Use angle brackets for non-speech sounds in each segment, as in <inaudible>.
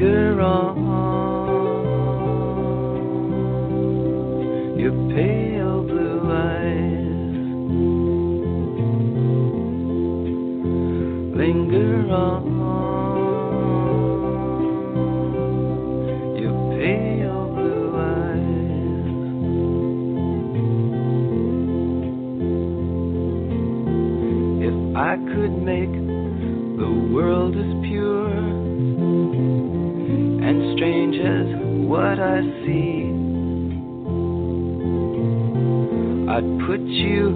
Linger on your pale blue eyes. Linger on see. I'd put you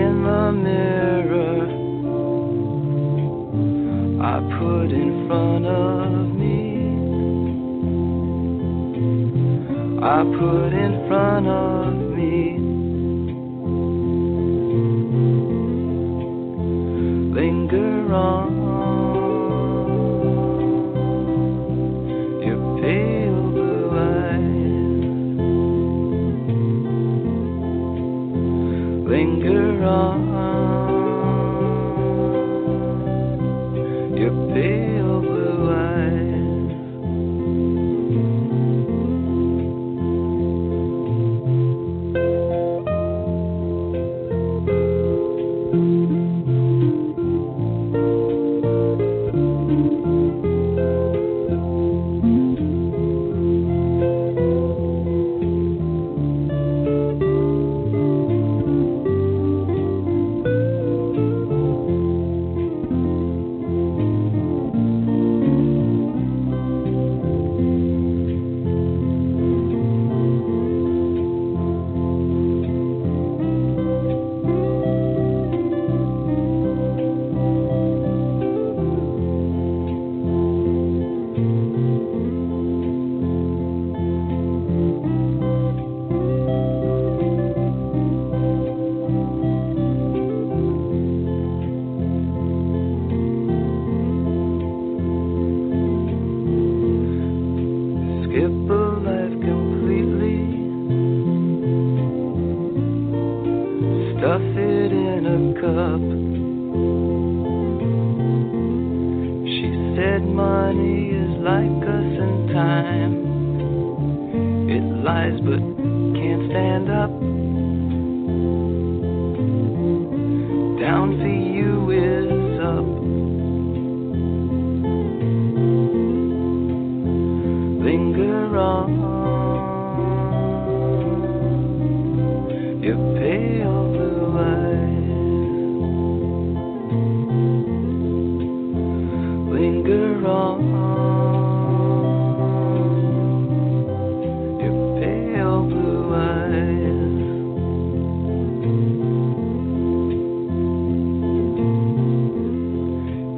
in the mirror I put in front of me. I put in front of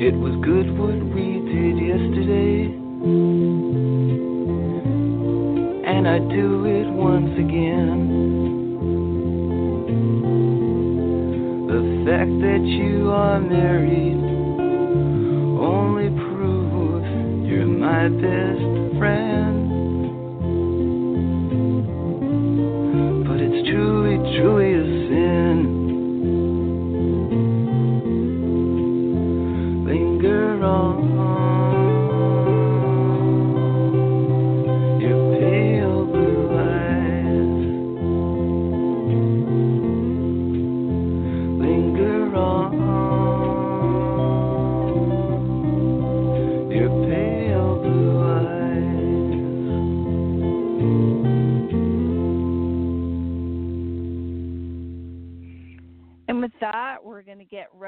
It was good what we did yesterday. and I do it once again. The fact that you are married only proves you're my best friend.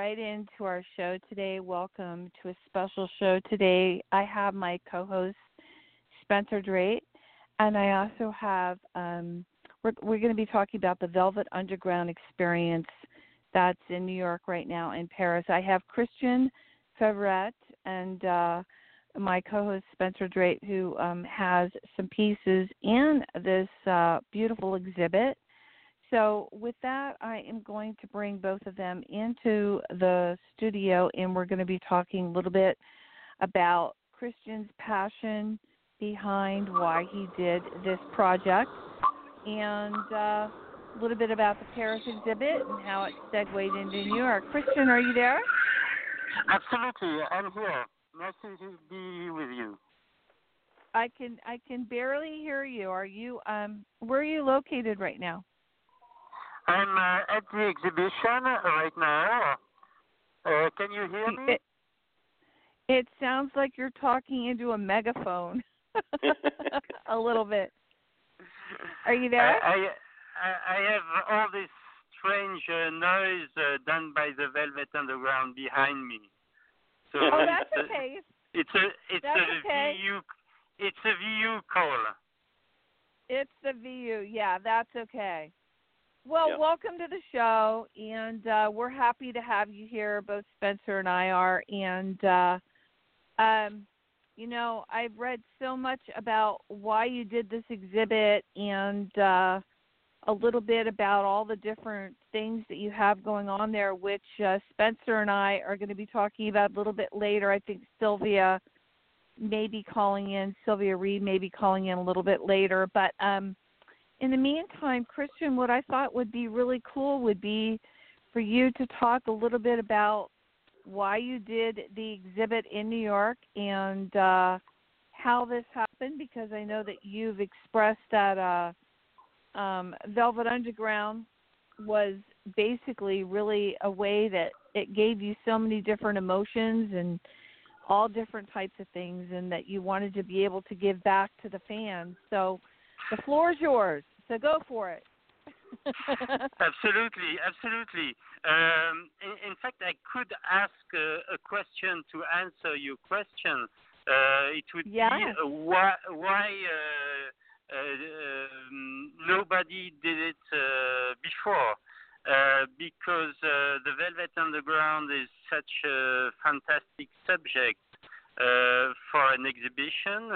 Right into our show today. Welcome to a special show today. I have my co-host Spencer Drake, and I also have um, we're we're going to be talking about the Velvet Underground experience that's in New York right now in Paris. I have Christian Fevret and uh, my co-host Spencer Drake, who um, has some pieces in this uh, beautiful exhibit. So, with that, I am going to bring both of them into the studio, and we're going to be talking a little bit about Christian's passion behind why he did this project, and uh, a little bit about the Paris exhibit and how it segued into New York. Christian, are you there? Absolutely, I'm here. Nice to be with you. I can I can barely hear you. Are you um where are you located right now? I'm uh, at the exhibition right now. Uh, can you hear me? It, it sounds like you're talking into a megaphone. <laughs> a little bit. Are you there? I I, I have all this strange uh, noise uh, done by the Velvet Underground behind me. So oh, that's it's okay. A, it's a it's that's a okay. VU it's a VU call. It's the VU. Yeah, that's okay. Well, welcome to the show, and uh, we're happy to have you here. Both Spencer and I are, and uh, um, you know, I've read so much about why you did this exhibit, and uh, a little bit about all the different things that you have going on there, which uh, Spencer and I are going to be talking about a little bit later. I think Sylvia may be calling in, Sylvia Reed may be calling in a little bit later. But um, in the meantime, Christian, what I thought would be really cool would be for you to talk a little bit about why you did the exhibit in New York and uh, how this happened, because I know that you've expressed that. Uh, um, Velvet Underground was basically really a way that it gave you so many different emotions and all different types of things, and that you wanted to be able to give back to the fans. So the floor is yours. So go for it. <laughs> absolutely, absolutely. Um, in, in, fact, I could ask a, a, question to answer your question. Uh, it would yeah. be uh, why, why uh, uh, um, nobody did it uh, before. Uh, because the Velvet Underground is such a fantastic subject for an exhibition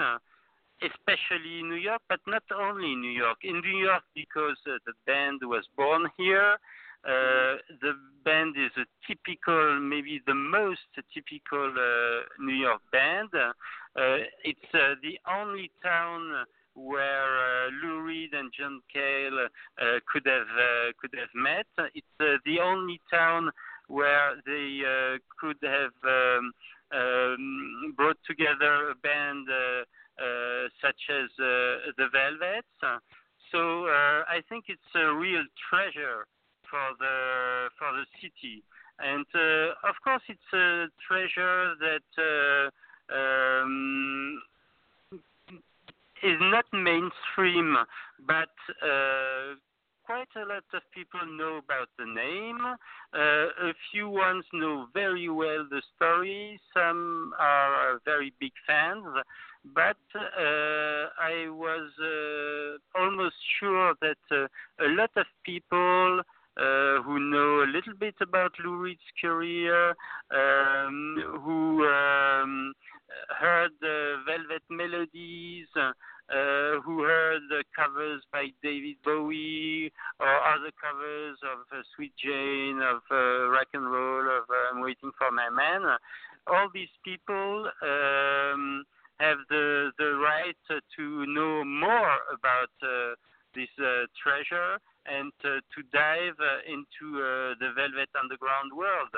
especially in New York, but not only in New York. In New York, because uh, the band was born here, uh, the band is a typical, maybe the most typical uh, New York band. it's the only town where uh, Lou Reed and John Cale uh, could have uh, could have met. It's the only town where they could have um, um, brought together a band such as the Velvets. So I think it's a real treasure for the for the city. And uh, of course, it's a treasure that uh, um, is not mainstream, but uh, quite a lot of people know about the name. Uh, a few ones know very well the story. Some are very big fans. But uh, I was uh, almost sure that uh, a lot of people uh, who know a little bit about Lou Reed's career, um, who um, heard the Velvet Melodies, uh, who heard the covers by David Bowie or other covers of uh, Sweet Jane, of uh, rock and roll, of uh, I'm Waiting for My Man. All these people um, have the the right to know more about uh, this uh, treasure and to dive into the Velvet Underground world.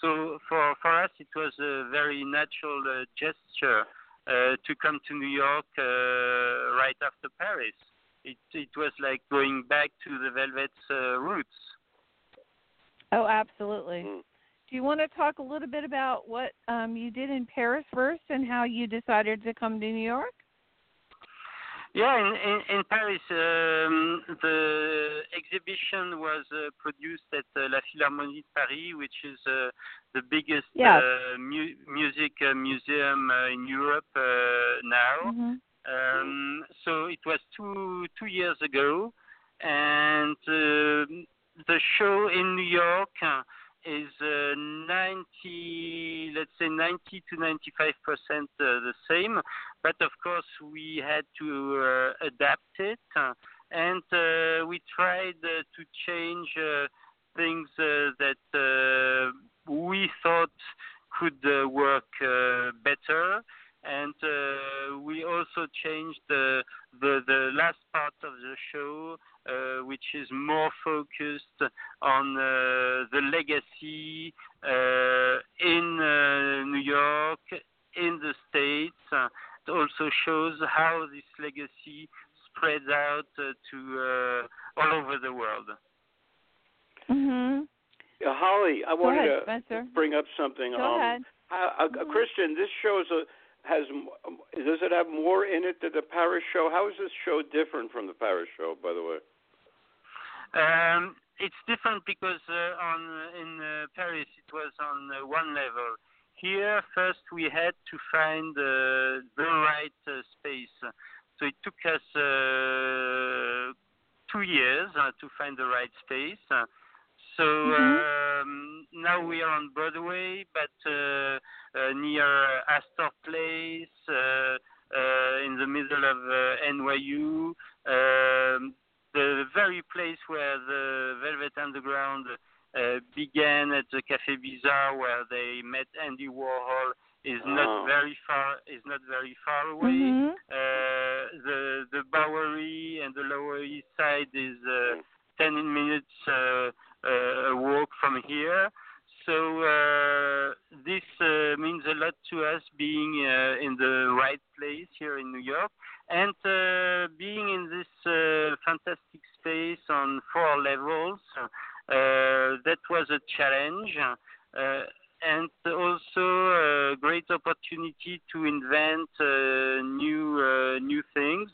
So for for us, it was a very natural gesture uh, to come to New York uh, right after Paris. It, it was like going back to the Velvet's uh, roots. Oh, absolutely. Mm. Do you want to talk a little bit about what um, you did in Paris first and how you decided to come to New York? Yeah, in, in, in Paris, um, the exhibition was uh, produced at uh, La Philharmonie de Paris, which is uh, the biggest Yes. uh, mu- music uh, museum uh, in Europe uh, now. hmm Um, so it was two two years ago, and um the show in New York uh, is uh, 90, let's say 90 to 95 percent uh, the same. But of course, we had to uh, adapt it, uh, and uh, we tried uh, to change things that we thought could work better and uh, we also changed the, the the last part of the show, uh, which is more focused on uh, the legacy uh, in uh, New York, in the states. Uh, it also shows how this legacy spreads out uh, to uh, all over the world. hmm Yeah, Holly, I Go wanted ahead, to Spencer. bring up something. Go um, ahead. how- uh, Mhm. Christian, this shows a has m- does it have more in it than the Paris show? How is this show different from the Paris show, by the way? Um, it's different because uh, on in uh, Paris it was on uh, one level. Here, first we had to find uh, the right uh, space. So it took us uh, two years uh, to find the right space. So um, now we are on Broadway, but uh, uh, near Astor Place, uh, uh, in the middle of uh, NYU. Um, the very place where the Velvet Underground uh, began at the Café Bizarre, where they met Andy Warhol, is Oh. not very far. Is not very far away. Mhm. Uh, the the Bowery and the Lower East Side is uh, 10 minutes uh, uh, walk from here. So uh, this uh, means a lot to us being uh, in the right place here in New York and uh, being in this uh, fantastic space on four levels. Uh, that was a challenge. And also a great opportunity to invent new new things.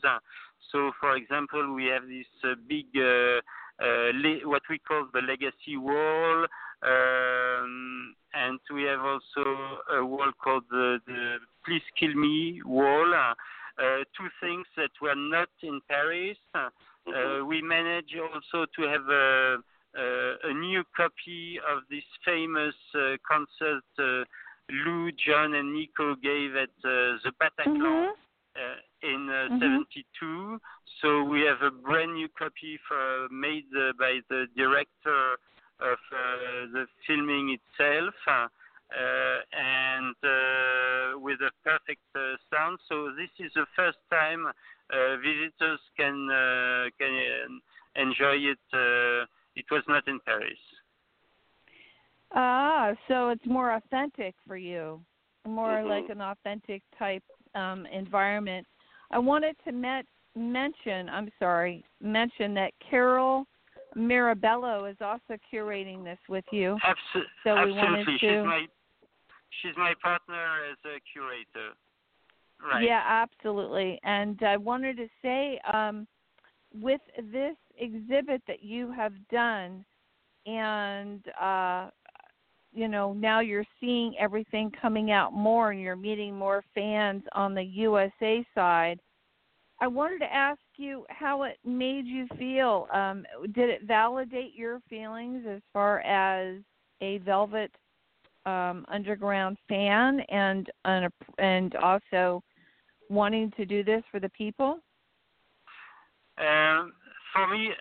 So, for example, we have this big le- what we call the legacy wall, um, and we have also a wall called the, the Please Kill Me wall. Uh, two things that were not in Paris. Uh, we managed also to have a, a, a new copy of this famous uh, concert uh, Lou, John, and Nico gave at uh, the Bataclan Mhm. uh, in uh, Mhm. 72. So we have a brand new copy for, made uh, by the director of uh, the filming itself. Uh, and uh, with a perfect uh, sound. So this is the first time uh, visitors can uh, can enjoy it. Uh, it was not in Paris. Ah, so it's more authentic for you, more Mhm. like an authentic type um, environment. I wanted to met, mention, I'm sorry, mention that Carole Mirabello is also curating this with you. Abso- So we wanted absolutely, to- she's my she's my partner as a curator. Right. Yeah, absolutely. And I wanted to say, um, with this exhibit that you have done, and uh, you know now you're seeing everything coming out more, and you're meeting more fans on the USA side. I wanted to ask you how it made you feel. Um, did it validate your feelings as far as a Velvet um, Underground fan, and and and also wanting to do this for the people? Um, for me,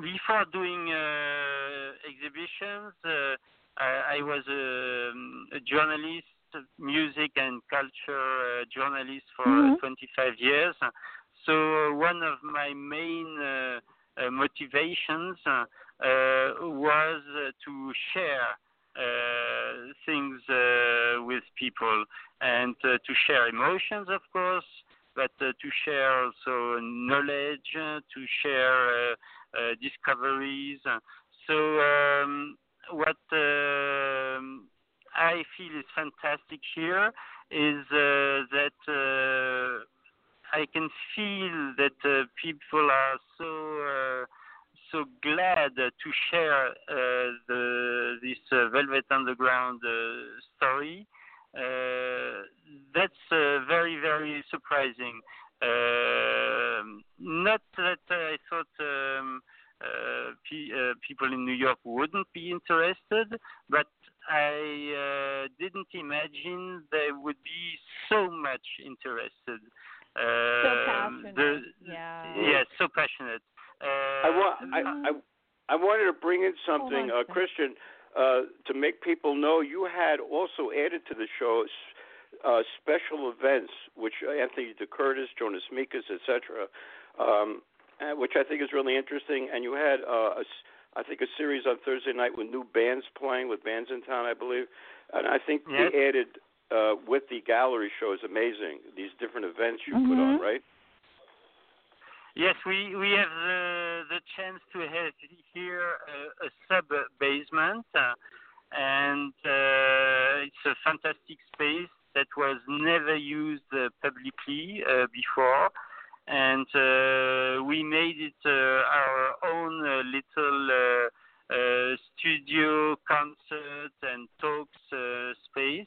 before doing uh, exhibitions, uh, I, I was a, a journalist, music and culture uh, journalist for Mhm. 25 years. So uh, one of my main uh, uh, motivations was to share uh, things uh, with people and uh, to share emotions, of course, but to share also knowledge, to share discoveries. So um, what um I feel is fantastic here is that I can feel that uh, people are so uh, so glad to share uh, the this uh, Velvet Underground uh, story. that's very very surprising. not that I thought. Um, uh, uh, people in New York wouldn't be interested, but I uh, didn't imagine they would be so much interested. So passionate. The, yeah. So passionate. Uh, I, wa- I, I, I wanted to bring in something, uh, Christian, uh, to make people know you had also added to the show uh, special events, which Anthony DeCurtis, Jonas Mekas, etc. Um, uh, which I think is really interesting. And you had, uh, a, I think, a series on Thursday night with new bands playing with Bandsintown, I believe. And I think yes. they added uh, with the gallery show is amazing. These different events you mm-hmm. put on, right? Yes, we we have the the chance to have here a, a sub basement, uh, and uh, it's a fantastic space that was never used uh, publicly uh, before and uh, we made it uh, our own uh, little studio concert and talks space.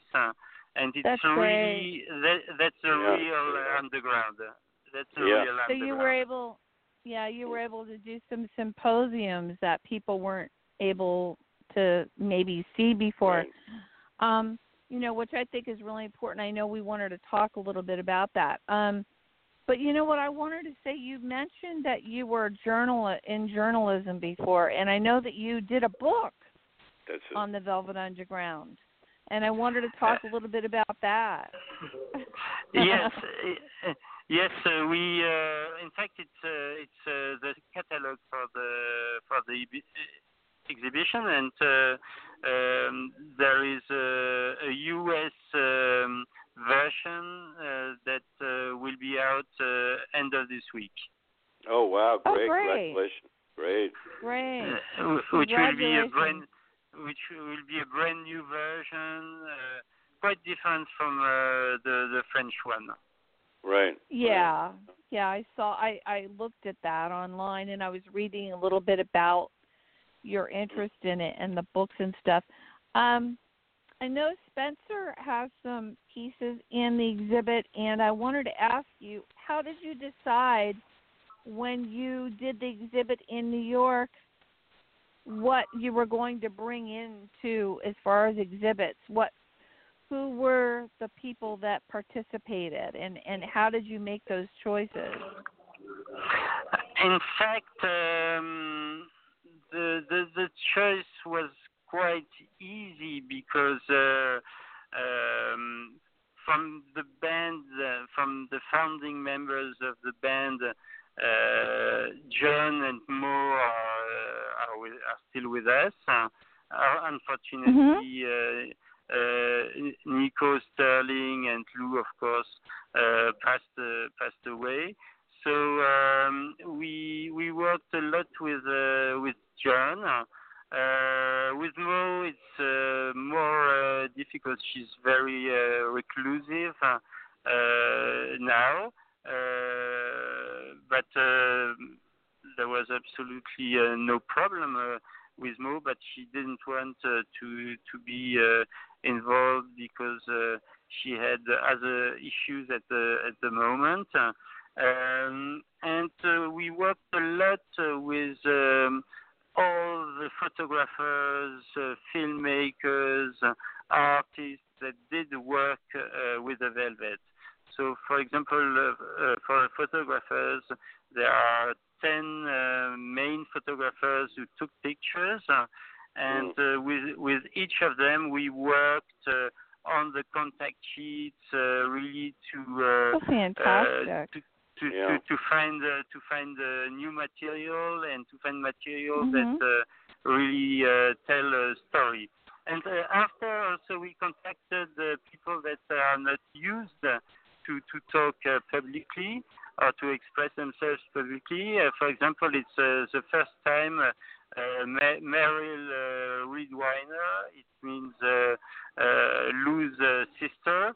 And it's that's really that, that's a yeah. real underground. That's a yeah. real so you were able, yeah, you were able to do some symposiums that people weren't able to maybe see before. Right. Um, you know, which I think is really important. I know we wanted to talk a little bit about that. Um, but you know what I wanted to say? You mentioned that you were a journal in journalism before, and I know that you did a book That's on the Velvet Underground, and I wanted to talk a little bit about that. yes, <laughs> yes, uh, we. Uh, in fact, it's uh, it's uh, the catalog for the for the exhibition, and uh, um, there is a, a U.S. Um, version uh, that uh, will be out uh, end of this week. Oh wow! Great, oh, great. congratulations! Great. Great. which will be a brand, which will be a brand new version, quite different from the the French one. Right. Yeah. Yeah, I saw I I looked at that online and I was reading a little bit about your interest in it and the books and stuff. Um I know Spencer has some pieces in the exhibit, and I wanted to ask you how did you decide when you did the exhibit in New York what you were going to bring into as far as exhibits? What who were the people that participated, and and how did you make those choices? In fact, um, the the the choice was quite easy because uh, um, from the band, uh, from the founding members of the band, John and Mo are, uh, are, with, are still with us. Uh, unfortunately, mm-hmm. Uh, Nico Sterling and Lou, of course, passed passed away. So um, we we worked a lot with with John. Uh, with Mo, it's uh, more uh, difficult. She's very uh, reclusive uh, now, uh, but there was absolutely no problem with Mo. But she didn't want to to be involved because she had other issues at the at the moment. Um, and we worked a lot with. Um, all the photographers, uh, filmmakers, uh, artists that did work uh, with the velvet. So, for example, uh, uh, for photographers, there are 10 uh, main photographers who took pictures, and with, with each of them, we worked on the contact sheets, really to, oh, fantastic. to to, yeah. to, to find uh, to find uh, new material and to find material mm-hmm. that uh, really uh, tell a story. And uh, after also we contacted the people that are not used to to talk uh, publicly or to express themselves publicly. for example, it's the first time. Uh, Meryl Reedwiner, it means Lou's sister.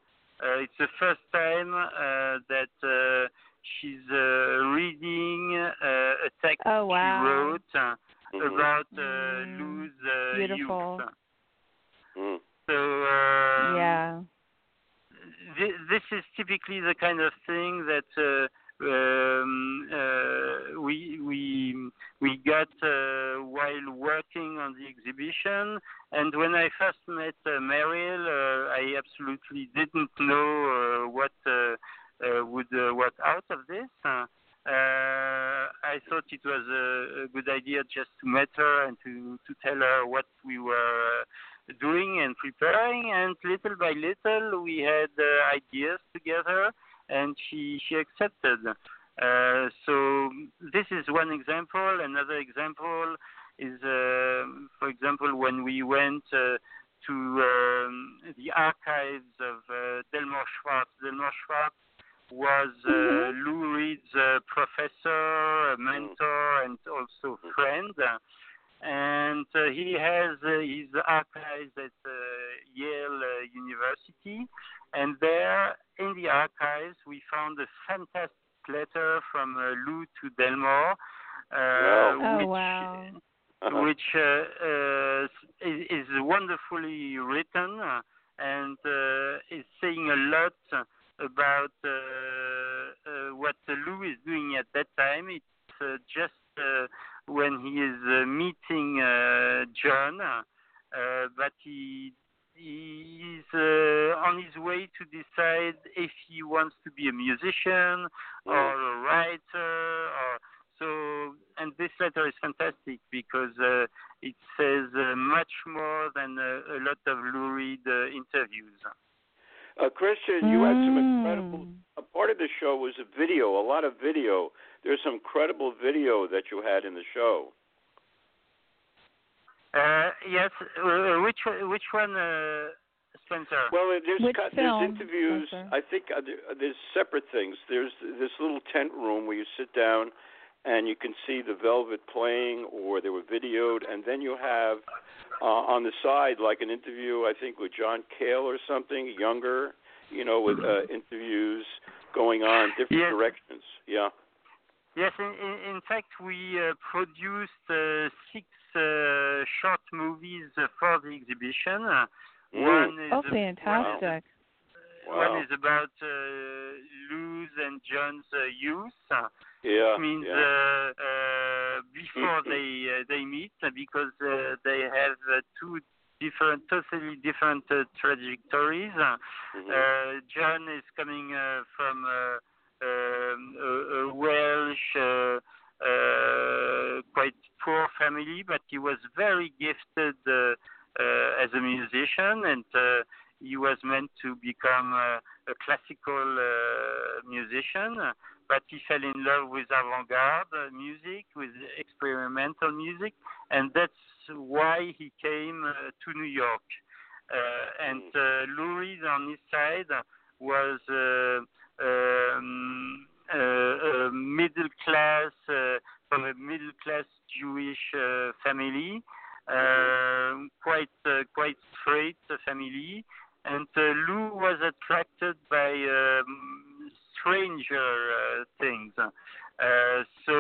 it's the first time that she's uh, reading uh, a text oh, wow. she wrote uh, mm-hmm. about uh, mm. Lou's uh, Beautiful. youth. Mm. So um, yeah, th- this is typically the kind of thing that uh, um, uh, we we we got uh, while working on the exhibition. And when I first met uh, Merrill, uh, I absolutely didn't know uh, what uh, would what out of this. I thought it was a, a, good idea just to meet her and to, to tell her what we were doing and preparing. And little by little, we had ideas together and she she accepted. Uh, so this is one example. Another example is, uh, for example, when we went uh, to um, the archives of uh, Delmore Schwartz. Delmore Schwartz was uh, mm-hmm. Lou Reed's uh, professor, mentor, and also friend. And uh, he has uh, his archives at uh, Yale University. And there in the archives, we found a fantastic letter from uh, Lou to Delmore, uh, oh, which, wow. Uh-huh. which uh, is, is, wonderfully written and is saying a lot about what Lou is doing at that time. It's just when he is meeting John, but he he's uh, on his way to decide if he wants to be a musician or a writer or so and this letter is fantastic because uh, it says uh, much more than a, a lot of Lou Reed uh, interviews. Uh, Christian, you mm. had some incredible. A part of the show was a video, a lot of video. There's some credible video that you had in the show. Uh, yes. Uh, which which one, uh, Spencer? Well, there's which there's interviews. Spencer? I think uh, there's separate things. There's this little tent room where you sit down, and you can see the Velvet playing, or they were videoed, and then you have uh, on the side like an interview, I think, with John Cale or something younger. You know, with uh, interviews going on different yes. directions. Yeah. Yes, in, in, in fact, we uh, produced uh, six uh, short movies for the exhibition. Mm. One is oh, fantastic! Wow. One is about Lou's and John's youth. Yeah, it means yeah. Uh, uh, before they uh, they meet because they have two different, totally different trajectories. Mm-hmm. John is coming from Um, a, a, Welsh uh, uh, quite poor family, but he was very gifted uh, uh, as a musician, and uh, he was meant to become uh, a classical musician. But he fell in love with avant-garde music, with experimental music, and that's why he came to New York. and Reed on his side was um, uh, middle class uh, from a middle class Jewish uh, family, quite quite straight family, and Lou was attracted by um, stranger things. so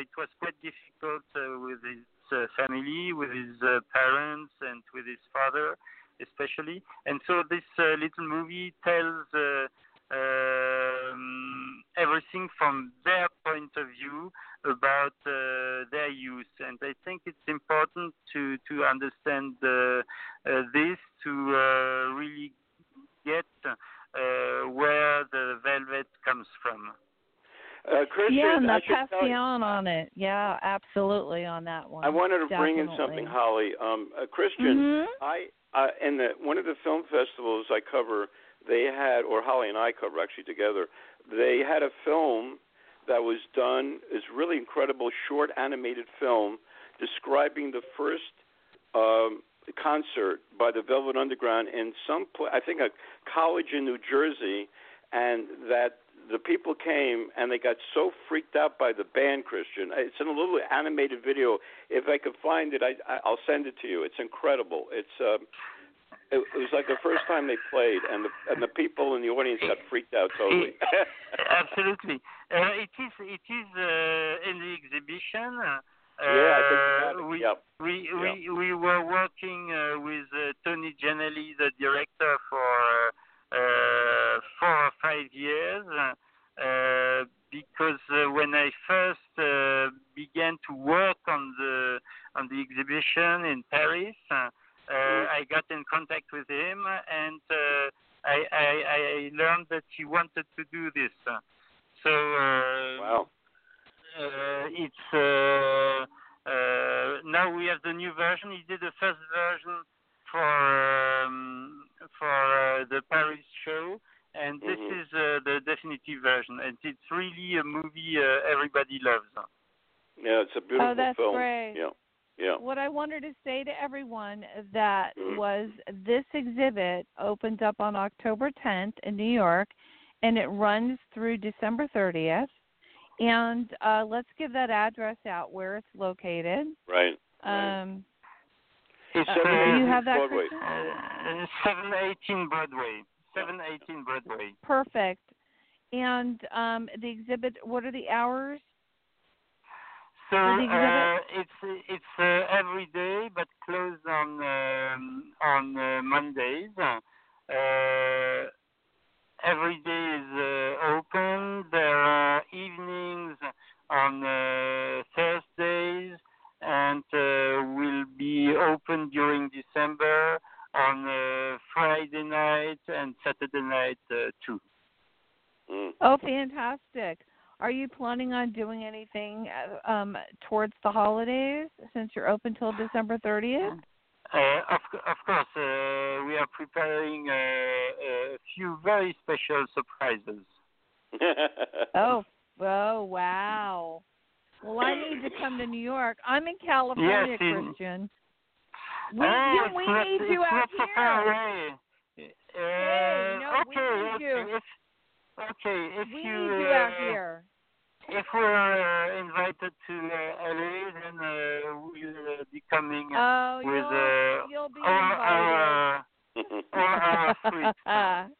it was quite difficult with his family, with his parents, and with his father especially. And so this uh, little movie tells uh, um, everything from their point of view about uh, their use. And I think it's important to to understand uh, uh, this to uh, really get uh, where the velvet comes from. Uh, Christian, yeah, and the passion on it. Yeah, absolutely on that one. I wanted to Definitely. bring in something, Holly. Um, Christian, mm-hmm. I uh, in the one of the film festivals I cover they had, or Holly and I cover actually together, they had a film that was done, is really incredible short animated film describing the first um, concert by the Velvet Underground in some, I think, a college in New Jersey, and that the people came and they got so freaked out by the band Christian. It's in a little animated video. If I could find it, I, I'll send it to you. It's incredible. It's uh, it, it was like the first time they played, and the and the people in the audience got freaked out totally. <laughs> Absolutely, uh, it is it is uh, in the exhibition. Uh, yeah, I think we, yep. we yep. we we were working uh, with uh, Tony Janelli, the director, for uh, four or five years. Uh, because uh, when I first uh, began to work on the on the exhibition in Paris, uh. I got in contact with him, and uh, I, I, I learned that he wanted to do this. So uh, wow, uh, it's uh, uh, now we have the new version. He did the first version for um, for uh, the Paris show, and this Mhm. is uh, the definitive version. And it's really a movie uh, everybody loves. yeah, it's a beautiful oh, that's film. great. Yeah, yeah. What I wanted to say to everyone that Mhm. was this exhibit opened up on October 10th in New York, and it runs through December 30th. And uh, let's give that address out where it's located. Right. right. Um, It's Uh, do you have that, Broadway. Uh, 718 Broadway. 718 Broadway. perfect. And um, the exhibit, what are the hours? So uh, it's it's uh, every day, but closed on um, on uh, Mondays. Uh, every day is uh, open. There are evenings on uh, Thursdays, and uh, will be open during December on uh, Friday night and Saturday night uh, too. Mm. Oh, fantastic. Are you planning on doing anything uh, um, towards the holidays since you're open till December 30th? Uh, of, of course, uh, we are preparing uh, a few very special surprises. <laughs> Oh, oh, wow. Well, I need to come to New York. I'm in California, Yes, in- Christian. We, Oh, you, we not, need it's you out not so far here. Uh, Hey, no, we okay, need okay, you. If, okay, if We you, need you out uh, here. If we're uh, invited to uh, LA, then uh, we'll uh, be coming Oh, with you'll, uh, you'll be all our, all our <laughs> suites.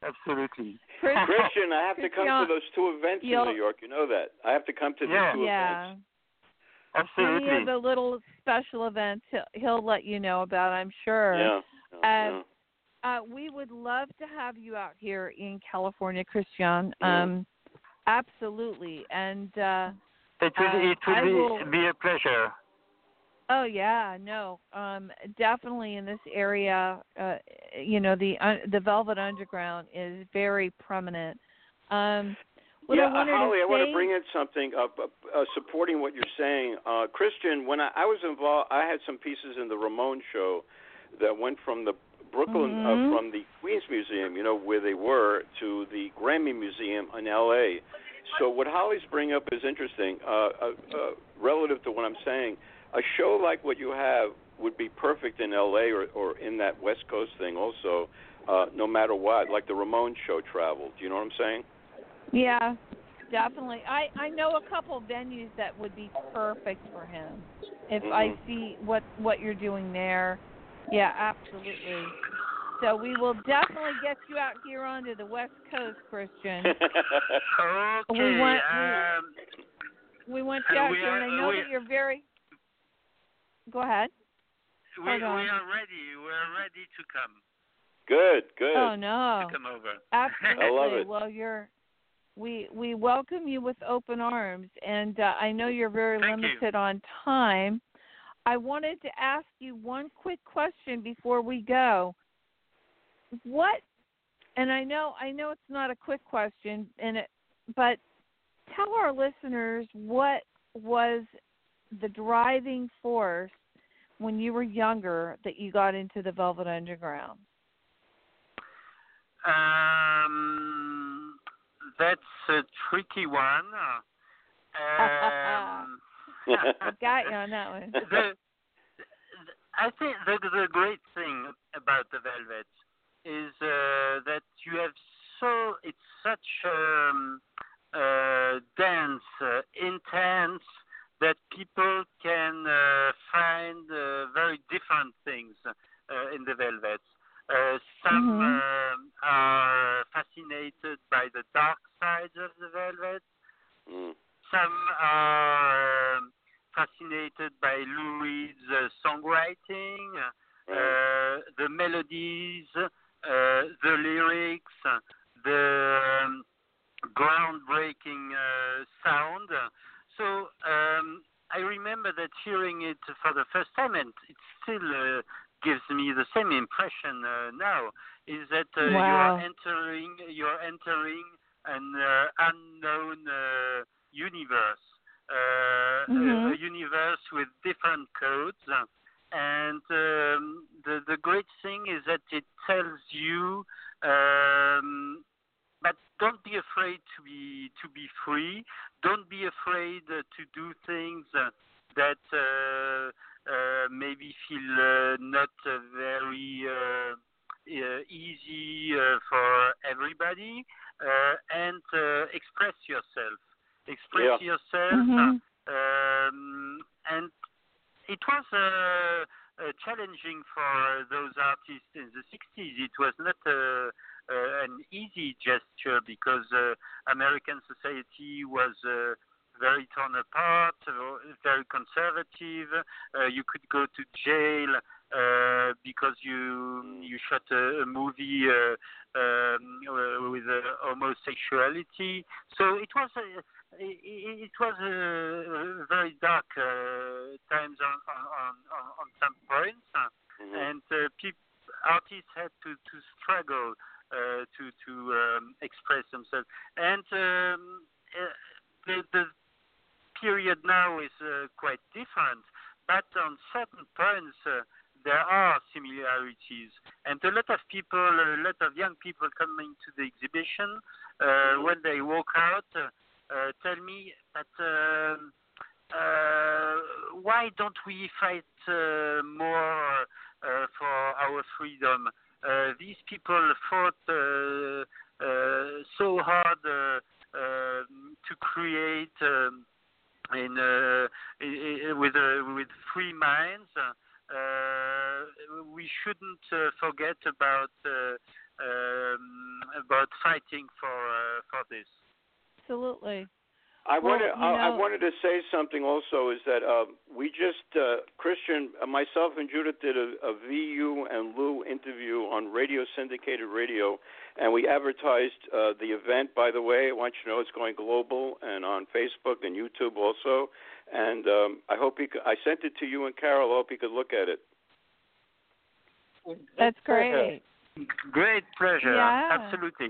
Absolutely. Chris, Christian, I have to come to those two events in New York. You know that. I have to come to Yeah. the two yeah. events. Absolutely. Any of the little special events he'll, he'll let you know about, I'm sure. Yeah. yeah, Um, Uh, we would love to have you out here in California, Christian. Mm. Um, absolutely. And uh, it will, uh, it will, be, will- be a pleasure. oh yeah, no, um, definitely in this area, uh, you know, the uh, the Velvet Underground is very prominent. Um, what yeah, I wanted uh, Holly, to I want to bring in something uh, uh, supporting what you're saying. Uh, Christian, when I, I was involved, I had some pieces in the Ramon show that went from the Brooklyn, Mhm. uh, from the Queens Museum, you know, where they were, to the Grammy Museum in L.A. So what Holly's bringing up is interesting, uh, uh, uh, relative to what I'm saying. A show like what you have would be perfect in L.A. or, or in that West Coast thing also, uh, no matter what. Like the Ramon show traveled. Do you know what I'm saying? yeah, definitely. I I know a couple venues that would be perfect for him. If I Mhm. see what what you're doing there, yeah, absolutely. So we will definitely get you out here onto the West Coast, Christian. <laughs> Okay. We want- um, We want you out here, and I know we- that you're very. Go ahead. we, we are ready. We are ready to come. good, good. Oh no, To come over. absolutely. <laughs> I love it. Well, you're. We we welcome you with open arms, and uh, I know you're very Thank you. limited on time. I wanted to ask you one quick question before we go. What? And I know I know it's not a quick question, and it, but tell our listeners what was the driving force when you were younger that you got into the Velvet Underground. Um, that's a tricky one. <laughs> Um, I <laughs> got you on that one. <laughs> the, I think the, the great thing about the Velvet is uh, that you have so it's such um, uh, dense, uh, intense that people can uh, find uh, very different things uh, in the Velvet. Uh, some mm-hmm. are fascinated by the dark sides of the velvet. Mm. Some are um, fascinated by Lou Reed's uh, songwriting, uh, the melodies, uh, the lyrics, the um, groundbreaking uh, sound. So um, I remember that hearing it for the first time, and it still uh, gives me the same impression uh, now. Is that uh, wow. you're entering you're entering an uh, unknown uh, universe, mm-hmm. a, a, universe with different codes. And um, the the great thing is that it tells you um, but don't be afraid to be to be free. Don't be afraid uh, to do things uh, that uh, uh, maybe feel uh, not uh, very uh, uh, easy uh, for everybody, uh, and uh, express yourself. Express yeah. yourself, mm-hmm. um, and it was. Uh, uh, challenging for those artists in the 60s. It was not uh, uh, an easy gesture because uh, American society was uh, very torn apart, very conservative. you could go to jail because you you shot a, a movie um, with homosexuality. So it was a, it, it was a very dark uh, times on, on, on, on some points, mm-hmm. and uh, people, artists had to, to struggle uh, to to um, express themselves. And um, uh, the, the period now is uh, quite different, but on certain points there are similarities. And a lot of people, a lot of young people coming to the exhibition, uh, when they walk out, uh, tell me that um, uh, why don't we fight more for our freedom? Uh, these people fought uh, uh, so hard to create um, in, with with free minds. we shouldn't forget about um, about fighting for for this. Absolutely. I well, wanted I, I, wanted to say something also is that uh, we just uh, Christian uh, myself and Judith did a, a VU and Lou interview on radio syndicated radio, and we advertised uh, the event. By the way, I want you to know it's going global and on Facebook and YouTube also. And um, I hope you. Could, I sent it to you and Carole. I hope you could look at it. That's great. Great pleasure. Yeah. Absolutely.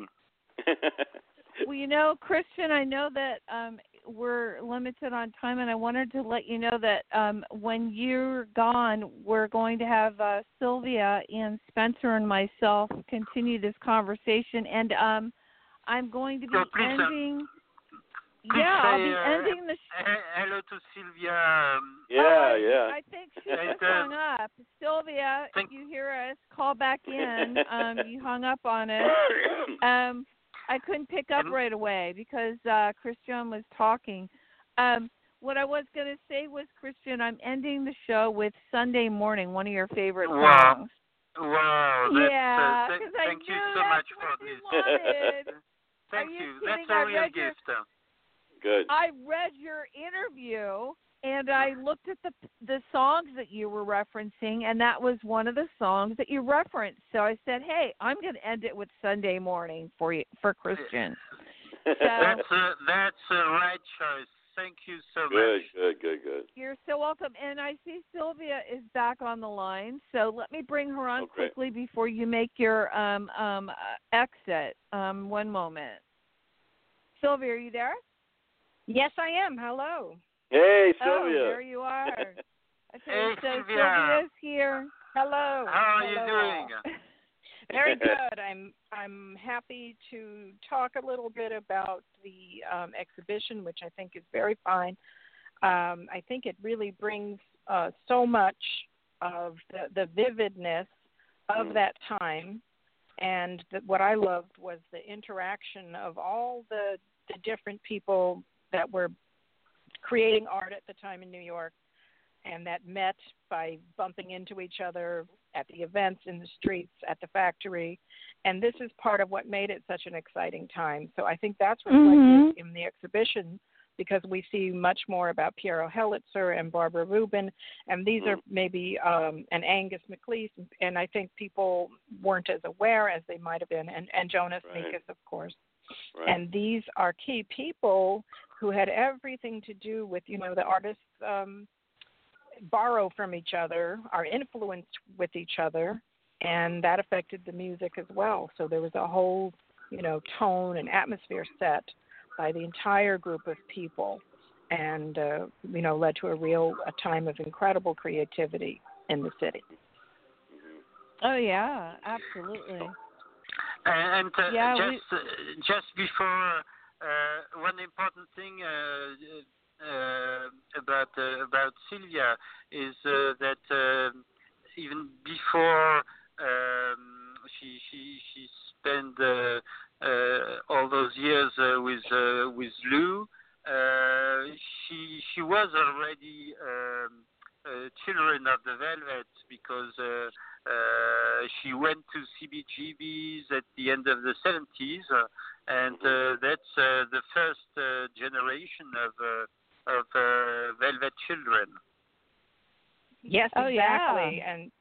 <laughs> well, you know, Christian, I know that um, we're limited on time, and I wanted to let you know that um, when you're gone, we're going to have uh, Sylvia and Spencer and myself continue this conversation, and um, I'm going to be so please, ending. Yeah, say, I'll be uh, ending the. Sh- hello to Sylvia. Um, yeah, oh, yeah. I think she just hung up. Sylvia, if you hear us, call back in. <laughs> um, you hung up on us. <coughs> I couldn't pick up right away because uh, Christian was talking. Um, what I was going to say was, Christian, I'm ending the show with Sunday Morning, one of your favorite wow. songs. Wow. yeah, because uh, thank I you so much for this. <laughs> Thank Are you. you That's kidding? a I real read your- gift. Good. I read your interview and I looked at the the songs that you were referencing, and that was one of the songs that you referenced. So I said, "Hey, I'm going to end it with Sunday morning for you for Christian." So, <laughs> that's a, that's a right choice. Thank you so good, much. Good, good, good, good. You're so welcome. And I see Sylvia is back on the line, so let me bring her on okay. quickly before you make your um um uh, exit. Um, one moment. Sylvia, are you there? Yes, I am. Hello. Hey, Oh, Sylvia. there you are. <laughs> Okay, Hey, so Sylvia. Sylvia's here. Hello. How are Hello you doing? <laughs> Very <laughs> good. I'm I'm happy to talk a little bit about the um, exhibition, which I think is very fine. Um, I think it really brings uh, so much of the, the vividness of Mm. that time, and the, what I loved was the interaction of all the the different people that were creating art at the time in New York and that met by bumping into each other at the events in the streets, at the factory, and this is part of what made it such an exciting time. So I think that's reflected mm-hmm. in the exhibition because we see much more about Piero Heliczer and Barbara Rubin, and these are maybe um, and Angus MacLise, and I think people weren't as aware as they might have been, and, and Jonas right. Mekas, of course. Right. And these are key people who had everything to do with, you know, the artists um, borrow from each other, are influenced with each other, and that affected the music as well. So there was a whole, you know, tone and atmosphere set by the entire group of people, and uh, you know, led to a real a time of incredible creativity in the city. Oh yeah, absolutely. And uh, yeah, just we... uh, just before uh, one important thing uh, uh, about about Sylvia is that even before um, she she she spent all those years with with Lou, she she was already. Um, uh, children of the Velvet because uh, uh, she went to CBGB's at end of the 70s, uh, and uh, that's uh, the first uh, generation of uh, of uh, Velvet children. Yes, oh, exactly. Yeah. And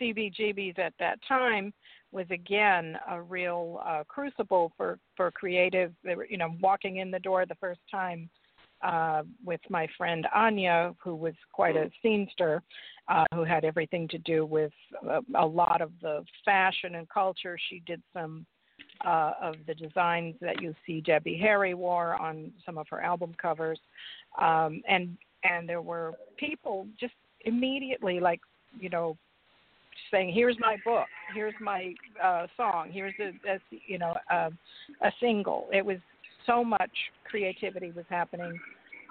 CBGB's at that time was again a real uh, crucible for for creative. They were, you know, walking in the door the first time uh, with my friend Anya, who was quite a scenester, uh, who had everything to do with uh, a lot of the fashion and culture. She did some uh, of the designs that you see Debbie Harry wore on some of her album covers, um, and and there were people just immediately like you know saying here's my book here's my uh song here's a, a you know a, a single it was so much creativity was happening.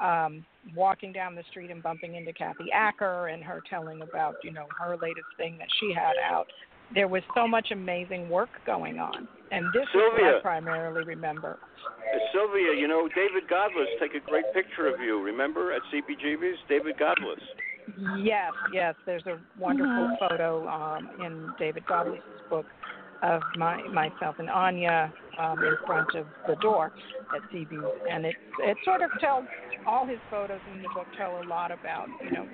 Um, walking down the street and bumping into Kathy Acker and her telling about, you know, her latest thing that she had out. There was so much amazing work going on. And this Sylvia, is what I primarily remember. Sylvia, you know, David Godlis take a great picture of you, remember, at CBGB's? David Godlis. Yes, yes. There's a wonderful mm-hmm. photo um, in David Godlis's book of my myself and Anya um, in front of the door at CB, and it it sort of tells all his photos in the book tell a lot about you know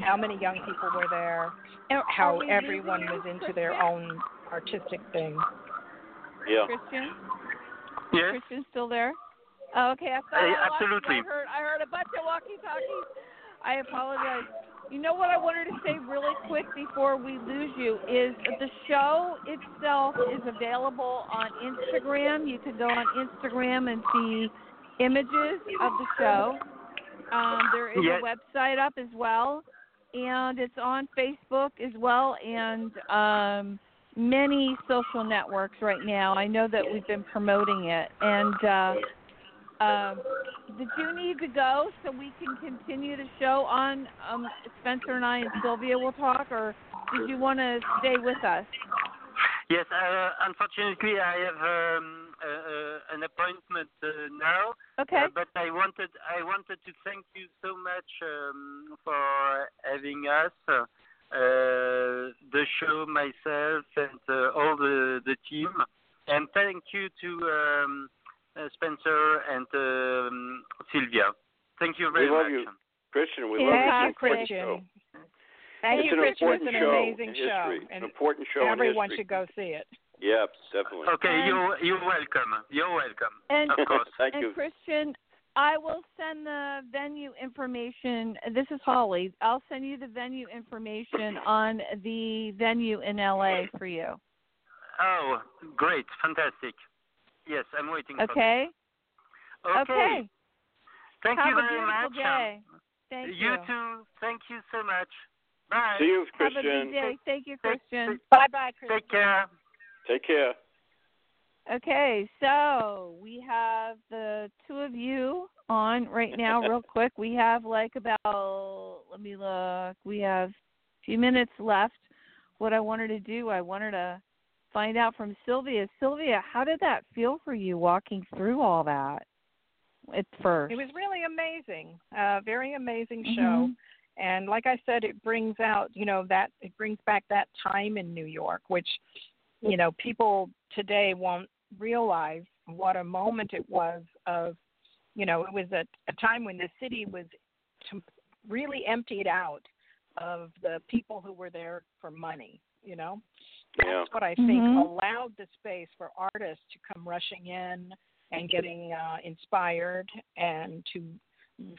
how many young people were there, how everyone was into their own artistic thing. Yeah. Christian. Yes. Christian still there? Oh, okay, I thought hey, I absolutely. I heard I heard a bunch of walkie talkies. I apologize. You know what I wanted to say really quick before we lose you is the show itself is available on Instagram. You can go on Instagram and see images of the show. Um, there is yes. a website up as well, and it's on Facebook as well, and um, many social networks right now. I know that we've been promoting it, and uh, um, did you need to go so we can continue the show on? Um, Spencer and I and Sylvia will talk, or did you want to stay with us? Yes, uh, unfortunately, I have um, uh, uh, an appointment uh, now. Okay. Uh, but I wanted I wanted to thank you so much um, for having us, uh, the show, myself, and all the the team, and thank you to. Uh, Spencer and um, Sylvia. Thank you very we love much. You. Christian, we yeah, love you. Christian. Thank it's you, an Christian. Important it's an amazing show. History. And an important show Everyone in should go see it. Yeah, definitely. Okay, you're you're welcome. You're welcome. And, of course. <laughs> Thank and you. Christian, I will send the venue information. This is Holly. I'll send you the venue information on the venue in LA for you. Oh, great. Fantastic. Yes, I'm waiting okay. Okay. Okay. Thank Have you very a much. Day. Um, Thank you. you. too. Thank you so much. Bye. See you, Christian. Have a good day. Thank you, Christian. Bye bye, Christian. Take care. Take care. Okay, so we have the two of you on right now, real <laughs> quick. We have like about, let me look, we have a few minutes left. What I wanted to do, I wanted to find out from Sylvia. Sylvia, how did that feel for you walking through all that? at first. It was really amazing, uh, very amazing mm-hmm. show. And like I said, it brings out, you know, that it brings back that time in New York, which, you know, people today won't realize what a moment it was of, you know, it was a, a time when the city was really emptied out of the people who were there for money, you know. That's yeah. what I think mm-hmm. allowed the space for artists to come rushing in and getting uh, inspired and to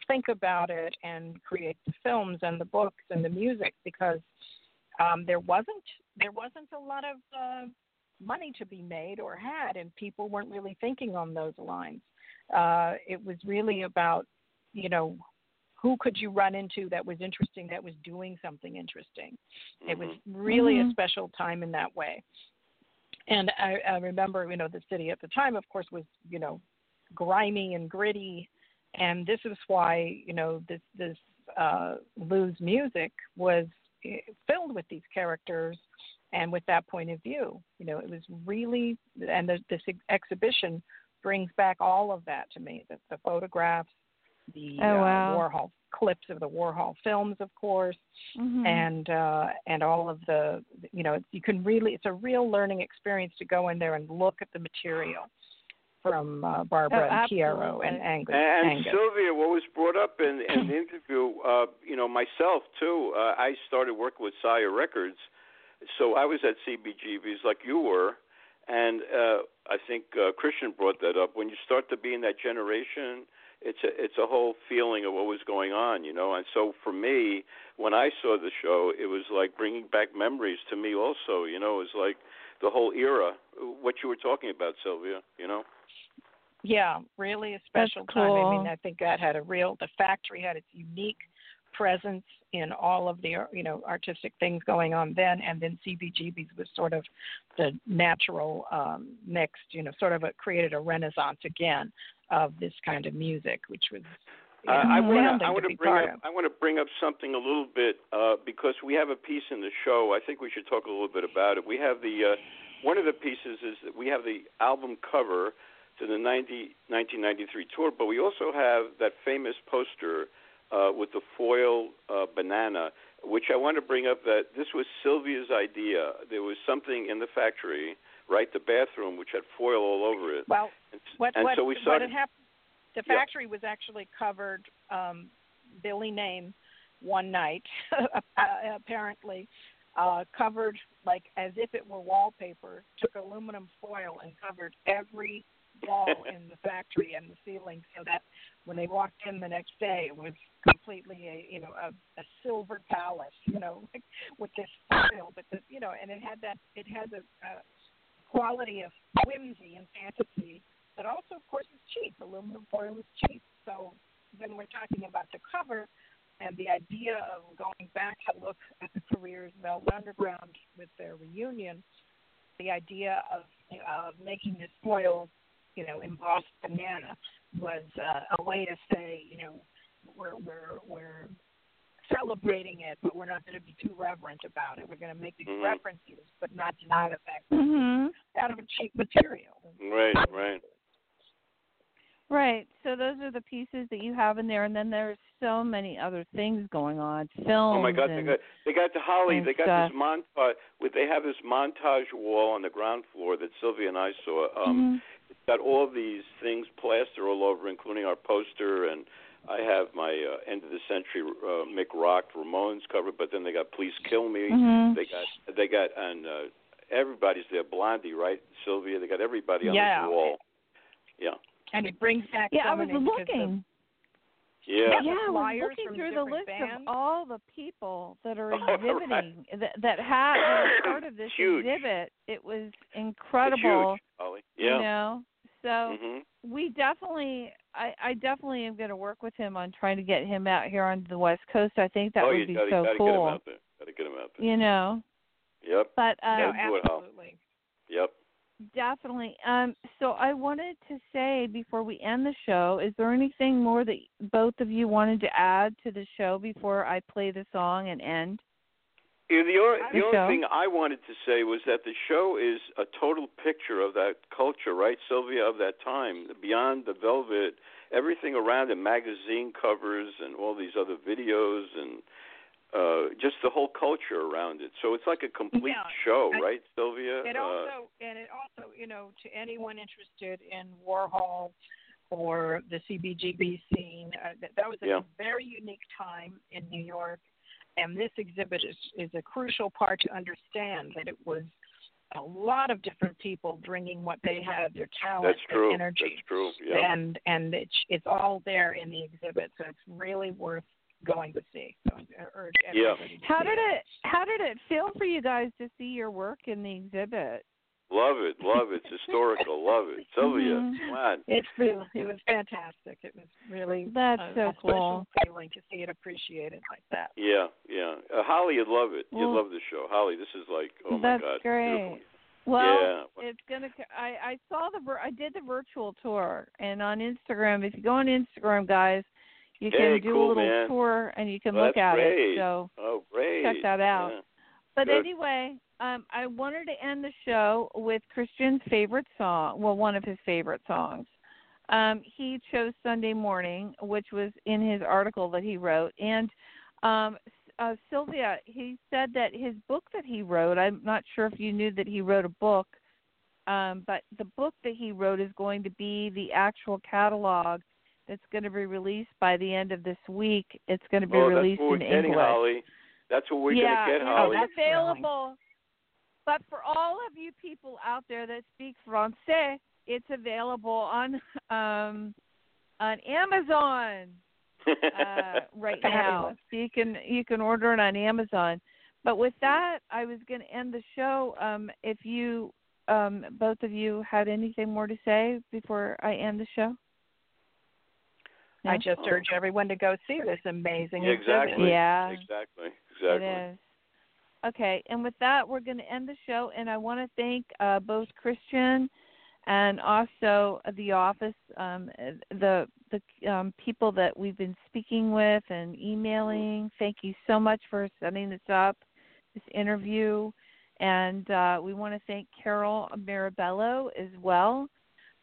think about it and create the films and the books and the music because um, there wasn't there wasn't a lot of uh, money to be made or had, and people weren't really thinking on those lines. Uh, it was really about you know who could you run into that was interesting that was doing something interesting. Mm-hmm. It was mm-hmm. really mm-hmm. a special time in that way. And I, I remember, you know, the city at the time, of course, was you know grimy and gritty and this is why you know this this uh, Lou's music was eh, filled with these characters and with that point of view. You know, it was really and the, this exhibition brings back all of that to me. The, the photographs, the oh, uh, wow. uh, Warhol clips of the Warhol films, of course, mm-hmm. and uh, and all of the you know you can really it's a real learning experience to go in there and look at the material from uh, Barbara oh, and Piero and Angus. And Angus. Sylvia, what was brought up in, in <clears throat> the interview, uh, you know, myself too. Uh, I started working with Sire Records, so I was at CBGB's like you were, and uh, I think uh, Christian brought that up. When you start to be in that generation, it's a it's a whole feeling of what was going on, you know. And so for me, when I saw the show, it was like bringing back memories to me. Also, you know, it was like the whole era, what you were talking about, Sylvia. You know. Yeah, really a special That's time. I mean, I think that had a real. The factory had its unique presence in all of the you know artistic things going on then, and then CBGB's was sort of the natural um, mixed. You know, sort of a, created a renaissance again of this kind of music, which was. Uh, I want to I want to bring up I want to bring up something a little bit uh, because we have a piece in the show. I think we should talk a little bit about it. We have the uh, one of the pieces is that we have the album cover to the 90, 1993 tour, but we also have that famous poster uh, with the foil uh, banana, which I want to bring up that this was Sylvia's idea. There was something in the factory, right, the bathroom, which had foil all over it. Well, and, what, and what, so we started. What happened, the factory yeah. was actually covered. Um, Billy Name one night, <laughs> apparently, uh, covered like as if it were wallpaper. Took aluminum foil and covered every wall <laughs> in the factory and the ceiling so that when they walked in the next day it was completely a you know a, a silver palace you know <laughs> with this foil but the you know and it had that it has a, a quality of whimsy and fantasy but also of course is cheap. Aluminum foil is cheap. So when we're talking about the cover and the idea of going back to look at the careers of Velvet Underground with their reunion, the idea of, of making this foil you know, embossed banana was uh, a way to say, you know, we're we're we're celebrating it, but we're not going to be too reverent about it. We're going to make these mm-hmm. references, but not deny the fact that mm-hmm. out of a cheap material. Right, right. Right. So those are the pieces that you have in there, and then there's so many other things going on. Films. Oh my God! And, they got they got the Holly. They got stuff. this montage. They have this montage wall on the ground floor that Sylvia and I saw. Um, mm-hmm. It's got all these things plastered all over, including our poster, and I have my uh, end of the century uh, Mick Rock Ramones cover. But then they got Please Kill Me. Mm-hmm. They got they got and uh, everybody's there. Blondie, right? Sylvia. They got everybody on yeah. this wall. Yeah and it brings back. Yeah, so I was many looking. Yeah. Yeah, I was looking through the list bands. of all the people that are <laughs> Oh, right. exhibiting that that had that were part of this Huge. exhibit. It was It's incredible. huge, Holly. You Yeah. know, so Mhm. we definitely, I, I definitely am going to work with him on trying to get him out here on the West Coast. I think that oh, would you be gotta, so gotta cool. get him out there. Gotta get him out there. You know, Yep. but No, Yeah, do it, Hal. absolutely. Yep. Definitely. Um, so I wanted to say before we end the show, is there anything more that both of you wanted to add to the show before I play the song and end? The only, the only show. thing I wanted to say was that the show is a total picture of that culture, right, Sylvia, of that time. Beyond the velvet, everything around it, magazine covers and all these other videos and uh, just the whole culture around it. So it's like a complete yeah, show, I, right, Sylvia? It uh, and it also you know to anyone interested in Warhol or the CBGB scene, uh, that, that was a yeah. very unique time in New York, and this exhibit is is a crucial part to understand that it was a lot of different people bringing what they had, their talent, That's true. their energy, That's true. Yeah. and and it's it's all there in the exhibit, so it's really worth going to see. So I urge Yeah. to How see did it how did it feel for you guys to see your work in the exhibit? Love it, love it. It's historical. love it. Sylvia, Mhm. come on. It's really, it was fantastic. It was really That's a, so a cool. special feeling to see it appreciated like that. Yeah, yeah. Uh, Holly, you'd love it. You'd love the show. Holly, this is like, oh That's my God. great. beautiful. Well, yeah. it's gonna. I I saw the vir- I did the virtual tour, and on Instagram, if you go on Instagram, guys, you can Hey, do cool, a little man. tour and you can Well, look at great. it. So Oh, great. check that out. Yeah. But Good. anyway, um, I wanted to end the show with Christian's favorite song. Well, one of his favorite songs. Um, he chose Sunday Morning, which was in his article that he wrote. And um, uh, Sylvia, he said that his book that he wrote. I'm not sure if you knew that he wrote a book, um, but the book that he wrote is going to be the actual catalog that's going to be released by the end of this week. It's going to be oh, released that's what in getting, English. Holly. That's what we're yeah, gonna get, yeah, Holly. it's available. But for all of you people out there that speak Francais, it's available on um, on Amazon uh, <laughs> right now. So you can you can order it on Amazon. But with that, I was going to end the show. Um, if you um, both of you had anything more to say before I end the show. I No? just urge everyone to go see this amazing Yeah, exhibit. exactly. Yeah. Exactly. Exactly. It is. Okay, and with that, we're going to end the show, and I want to thank uh, both Christian and also the office, um, the the um, people that we've been speaking with and emailing. Thank you so much for setting this up, this interview, and uh, we want to thank Carole Mirabello as well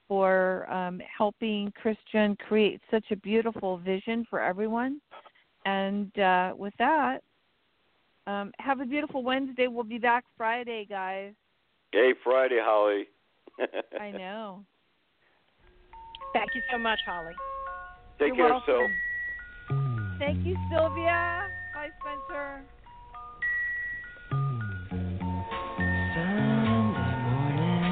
for um, helping Christian create such a beautiful vision for everyone. And uh, with that, um, have a beautiful Wednesday. We'll be back Friday, guys. Hey, Friday, Holly. <laughs> I know. Thank you so much, Holly. Take You're care, Sil. welcome. Thank you, Sylvia. Bye, Spencer. Sunday morning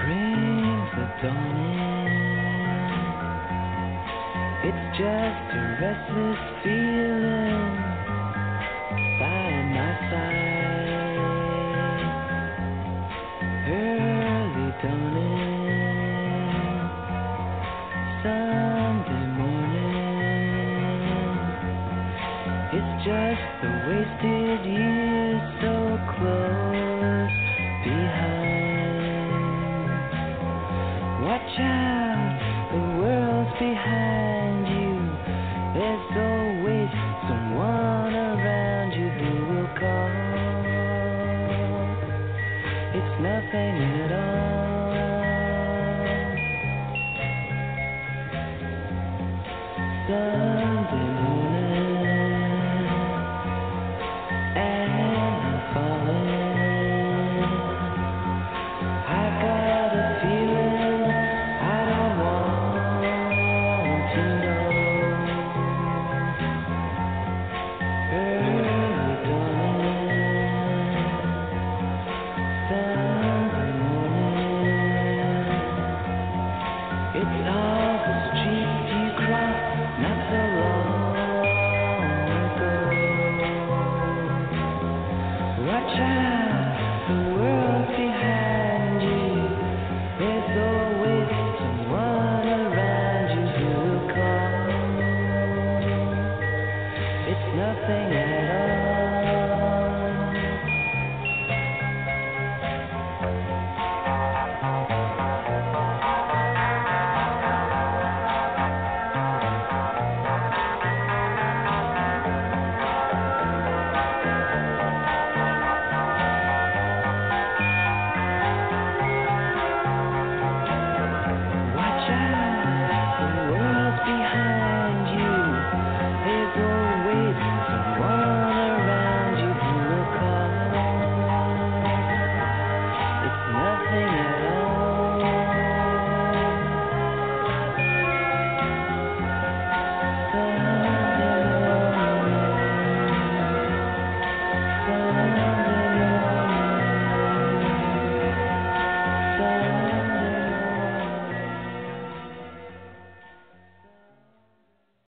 brings the dawn. It's just a restless